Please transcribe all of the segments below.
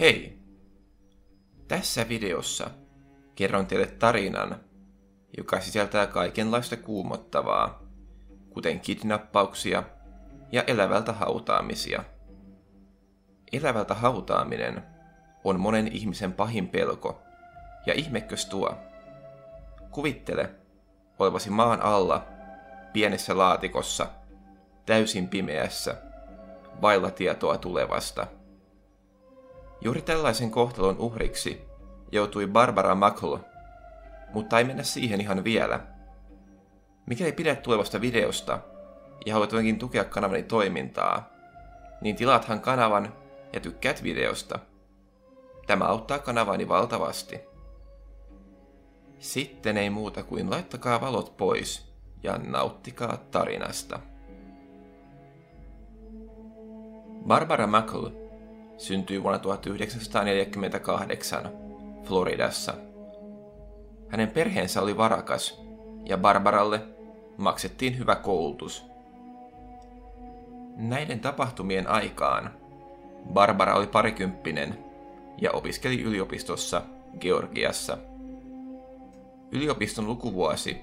Hei! Tässä videossa kerron teille tarinan, joka sisältää kaikenlaista kuumottavaa, kuten kidnappauksia ja elävältä hautaamisia. Elävältä hautaaminen on monen ihmisen pahin pelko, ja ihmekös tuo. Kuvittele olevasi maan alla, pienessä laatikossa, täysin pimeässä, vailla tietoa tulevasta – Juuri tällaisen kohtalon uhriksi joutui Barbara Muckle, mutta ei mennä siihen ihan vielä. Mikäli pidät tulevasta videosta ja haluat jotenkin tukea kanavani toimintaa, niin tilaathan kanavan ja tykkäät videosta. Tämä auttaa kanavani valtavasti. Sitten ei muuta kuin laittakaa valot pois ja nauttikaa tarinasta. Barbara Muckle syntyi vuonna 1948 Floridassa. Hänen perheensä oli varakas ja Barbaralle maksettiin hyvä koulutus. Näiden tapahtumien aikaan Barbara oli parikymppinen ja opiskeli yliopistossa Georgiassa. Yliopiston lukuvuosi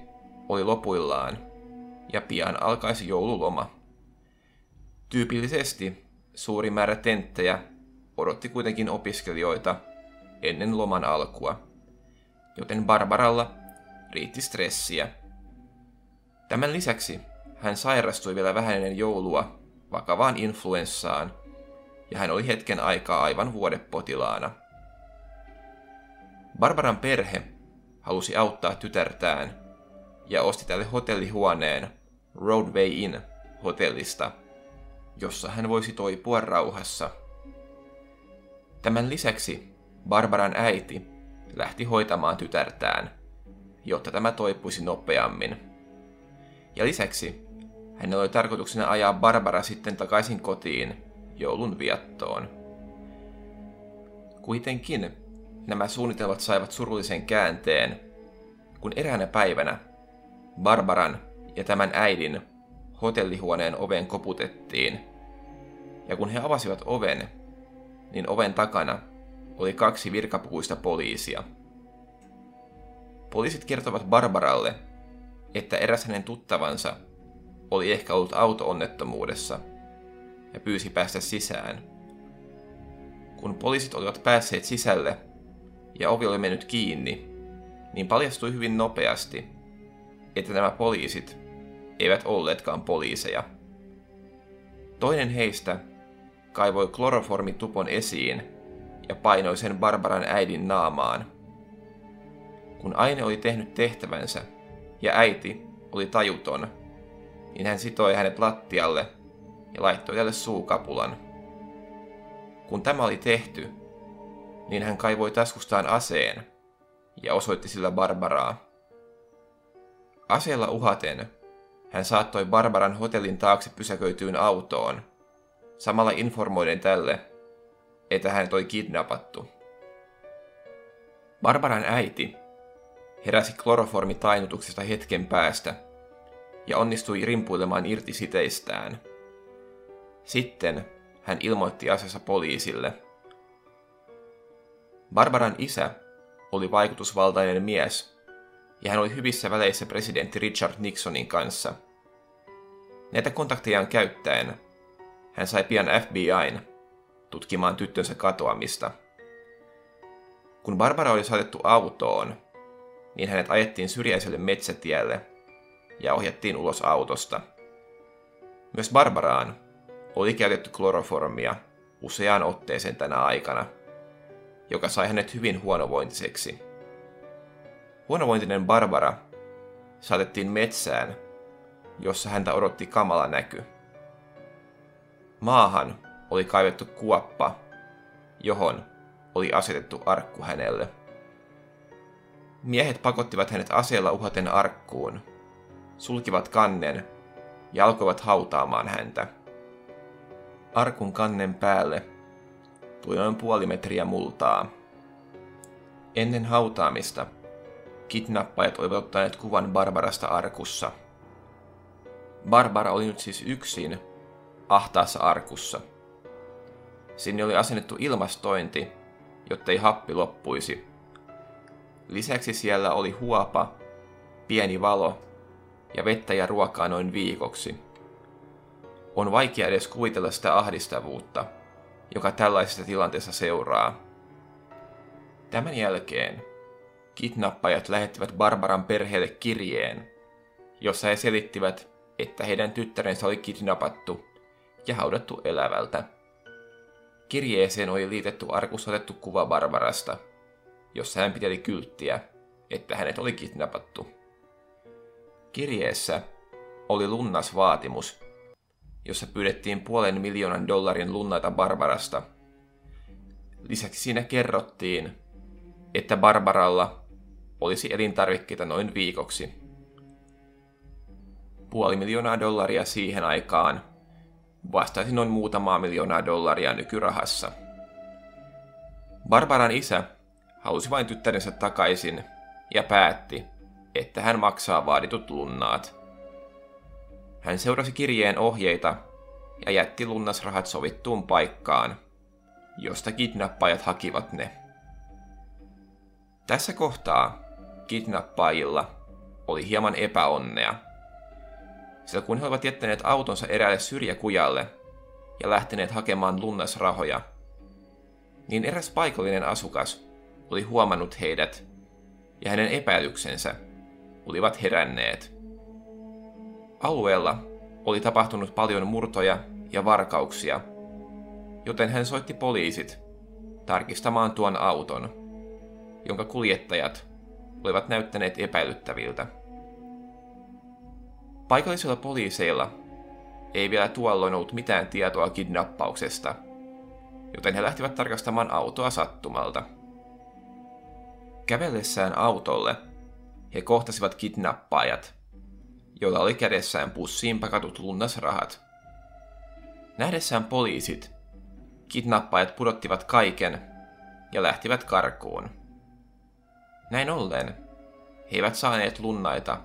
oli lopuillaan ja pian alkaisi joululoma. Tyypillisesti suuri määrä tenttejä odotti kuitenkin opiskelijoita ennen loman alkua, joten Barbaralla riitti stressiä. Tämän lisäksi hän sairastui vielä vähän ennen joulua vakavaan influenssaan, ja hän oli hetken aikaa aivan vuodepotilaana. Barbaran perhe halusi auttaa tytärtään ja osti tälle hotellihuoneen Roadway Inn hotellista, jossa hän voisi toipua rauhassa – Tämän lisäksi Barbaran äiti lähti hoitamaan tytärtään, jotta tämä toipuisi nopeammin. Ja lisäksi hänellä oli tarkoituksena ajaa Barbara sitten takaisin kotiin joulun viettoon. Kuitenkin nämä suunnitelmat saivat surullisen käänteen, kun eräänä päivänä Barbaran ja tämän äidin hotellihuoneen oven koputettiin. Ja kun he avasivat oven, niin oven takana oli kaksi virkapukuista poliisia. Poliisit kertovat Barbaralle, että eräs hänen tuttavansa oli ehkä ollut auto-onnettomuudessa ja pyysi päästä sisään. Kun poliisit olivat päässeet sisälle ja ovi oli mennyt kiinni, niin paljastui hyvin nopeasti, että nämä poliisit eivät olleetkaan poliiseja. Toinen heistä kaivoi kloroformitupon esiin ja painoi sen Barbaran äidin naamaan. Kun aine oli tehnyt tehtävänsä ja äiti oli tajuton, niin hän sitoi hänet lattialle ja laittoi tälle suukapulan. Kun tämä oli tehty, niin hän kaivoi taskustaan aseen ja osoitti sillä Barbaraa. Aseella uhaten hän saattoi Barbaran hotellin taakse pysäköityyn autoon – samalla informoiden tälle, että hänet oli kidnappattu. Barbaran äiti heräsi kloroformitainutuksesta hetken päästä ja onnistui rimpuilemaan irti siteistään. Sitten hän ilmoitti asiassa poliisille. Barbaran isä oli vaikutusvaltainen mies, ja hän oli hyvissä väleissä presidentti Richard Nixonin kanssa. Näitä kontaktejaan käyttäen hän sai pian FBIn tutkimaan tyttönsä katoamista. Kun Barbara oli saatettu autoon, niin hänet ajettiin syrjäiselle metsätielle ja ohjattiin ulos autosta. Myös Barbaraan oli käytetty kloroformia useaan otteeseen tänä aikana, joka sai hänet hyvin huonovointiseksi. Huonovointinen Barbara saatettiin metsään, jossa häntä odotti kamala näky. Maahan oli kaivettu kuoppa, johon oli asetettu arkku hänelle. Miehet pakottivat hänet aseella uhaten arkkuun, sulkivat kannen ja alkoivat hautaamaan häntä. Arkun kannen päälle tuli noin puoli metriä multaa. Ennen hautaamista kidnappajat olivat ottaneet kuvan Barbarasta arkussa. Barbara oli nyt siis yksin ahtaassa arkussa. Sinne oli asennettu ilmastointi jottei happi loppuisi. Lisäksi siellä oli huopa, pieni valo ja vettä ja ruokaa noin viikoksi. On vaikea edes kuvitella sitä ahdistavuutta, joka tällaisessa tilanteessa seuraa. Tämän jälkeen kidnappajat lähettivät Barbaran perheelle kirjeen, jossa he selittivät, että heidän tyttärensä oli kidnappattu ja haudattu elävältä. Kirjeeseen oli liitetty arkussa otettu kuva Barbarasta, jossa hän piteli kylttiä, että hänet oli kidnappattu. Kirjeessä oli lunnas vaatimus, jossa pyydettiin puolen miljoonan dollarin lunnaita Barbarasta. Lisäksi siinä kerrottiin, että Barbaralla olisi elintarvikkeita noin viikoksi. Puoli miljoonaa dollaria siihen aikaan vastaisi noin muutamaa miljoonaa dollaria nykyrahassa. Barbaran isä halusi vain tyttärensä takaisin ja päätti, että hän maksaa vaaditut lunnaat. Hän seurasi kirjeen ohjeita ja jätti lunnasrahat sovittuun paikkaan, josta kidnappajat hakivat ne. Tässä kohtaa kidnappaajilla oli hieman epäonnea, sillä kun he olivat jättäneet autonsa eräälle syrjäkujalle ja lähteneet hakemaan lunnasrahoja, niin eräs paikallinen asukas oli huomannut heidät ja hänen epäilyksensä olivat heränneet. Alueella oli tapahtunut paljon murtoja ja varkauksia, joten hän soitti poliisit tarkistamaan tuon auton, jonka kuljettajat olivat näyttäneet epäilyttäviltä. Paikallisilla poliiseilla ei vielä tuolloin ollut mitään tietoa kidnappauksesta, joten he lähtivät tarkastamaan autoa sattumalta. Kävellessään autolle he kohtasivat kidnappaajat, joilla oli kädessään pussiin pakatut lunnasrahat. Nähdessään poliisit, kidnappaajat pudottivat kaiken ja lähtivät karkuun. Näin ollen he eivät saaneet lunnaita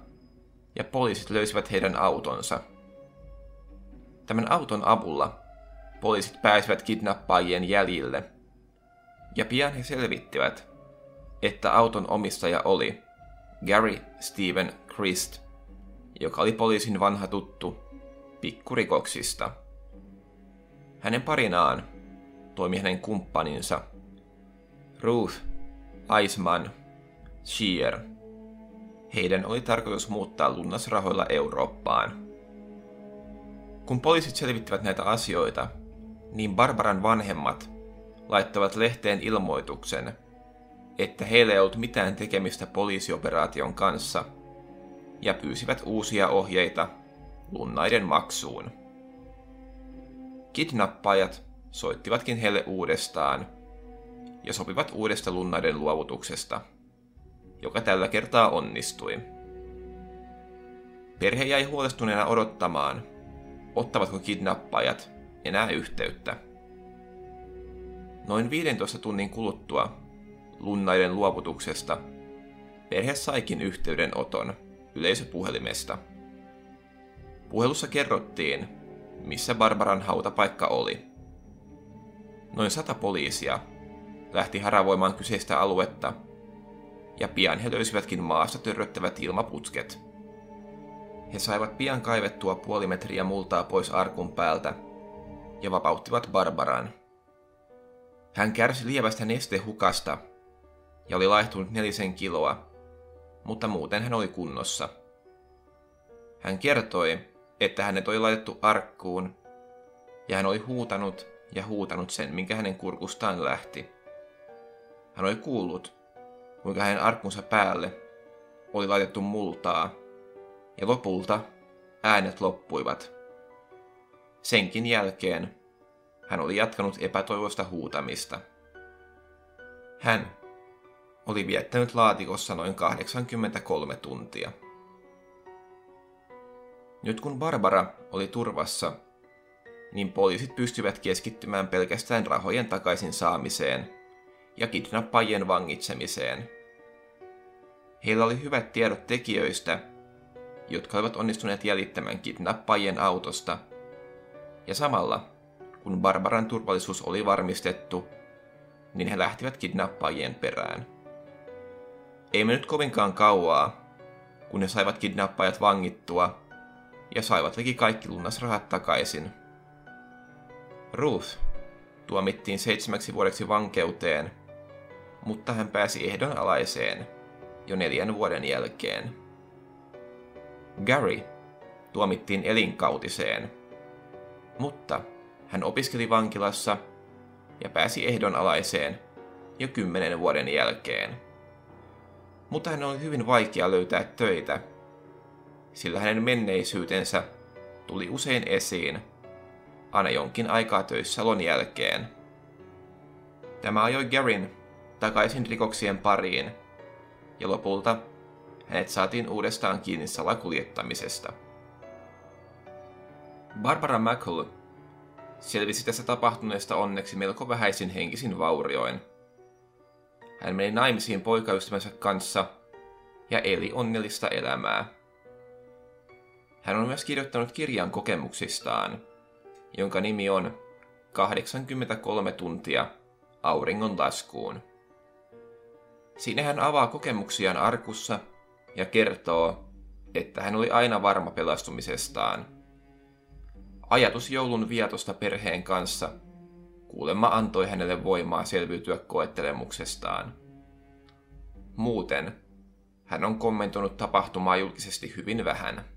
ja poliisit löysivät heidän autonsa. Tämän auton avulla poliisit pääsivät kidnappaajien jäljille ja pian he selvittivät, että auton omistaja oli Gary Steven Christ, joka oli poliisin vanha tuttu pikkurikoksista. Hänen parinaan toimi hänen kumppaninsa Ruth Eisman Shear. Heidän oli tarkoitus muuttaa lunnasrahoilla Eurooppaan. Kun poliisit selvittivät näitä asioita, niin Barbaran vanhemmat laittavat lehteen ilmoituksen, että heillä ei ollut mitään tekemistä poliisioperaation kanssa, ja pyysivät uusia ohjeita lunnaiden maksuun. Kidnappajat soittivatkin heille uudestaan ja sopivat uudesta lunnaiden luovutuksesta – joka tällä kertaa onnistui. Perhe jäi huolestuneena odottamaan, ottavatko kidnappajat enää yhteyttä. Noin 15 tunnin kuluttua lunnaiden luovutuksesta perhe saikin yhteydenoton yleisöpuhelimesta. Puhelussa kerrottiin, missä Barbaran hautapaikka oli. Noin sata poliisia lähti haravoimaan kyseistä aluetta ja pian he löysivätkin maasta törröttävät ilmaputket. He saivat pian kaivettua puoli metriä multaa pois arkun päältä ja vapauttivat Barbaran. Hän kärsi lievästä nestehukasta ja oli laihtunut nelisen kiloa, mutta muuten hän oli kunnossa. Hän kertoi, että hänet oli laitettu arkkuun ja hän oli huutanut ja huutanut sen, minkä hänen kurkustaan lähti. Hän oli kuullut, kuinka hänen arkkunsa päälle oli laitettu multaa, ja lopulta äänet loppuivat. Senkin jälkeen hän oli jatkanut epätoivoista huutamista. Hän oli viettänyt laatikossa noin 83 tuntia. Nyt kun Barbara oli turvassa, niin poliisit pystyvät keskittymään pelkästään rahojen takaisin saamiseen – ja kidnappajien vangitsemiseen. Heillä oli hyvät tiedot tekijöistä, jotka olivat onnistuneet jäljittämään kidnappajien autosta, ja samalla, kun Barbaran turvallisuus oli varmistettu, niin he lähtivät kidnappaajien perään. Ei mennyt kovinkaan kauaa, kun he saivat kidnappaajat vangittua ja saivat liki kaikki lunnasrahat takaisin. Ruth tuomittiin seitsemäksi vuodeksi vankeuteen, mutta hän pääsi ehdonalaiseen jo neljän vuoden jälkeen. Gary tuomittiin elinkautiseen, mutta hän opiskeli vankilassa ja pääsi ehdonalaiseen jo kymmenen vuoden jälkeen. Mutta hän oli hyvin vaikea löytää töitä, sillä hänen menneisyytensä tuli usein esiin aina jonkin aikaa töissä lon jälkeen. Tämä ajoi Garin takaisin rikoksien pariin, ja lopulta hänet saatiin uudestaan kiinni salakuljettamisesta. Barbara McCall selvisi tässä tapahtuneesta onneksi melko vähäisin henkisin vaurioin. Hän meni naimisiin poikaystävänsä kanssa ja eli onnellista elämää. Hän on myös kirjoittanut kirjan kokemuksistaan, jonka nimi on 83 tuntia auringon laskuun. Siinä hän avaa kokemuksiaan arkussa ja kertoo, että hän oli aina varma pelastumisestaan. Ajatus joulun vietosta perheen kanssa kuulemma antoi hänelle voimaa selviytyä koettelemuksestaan. Muuten hän on kommentoinut tapahtumaa julkisesti hyvin vähän.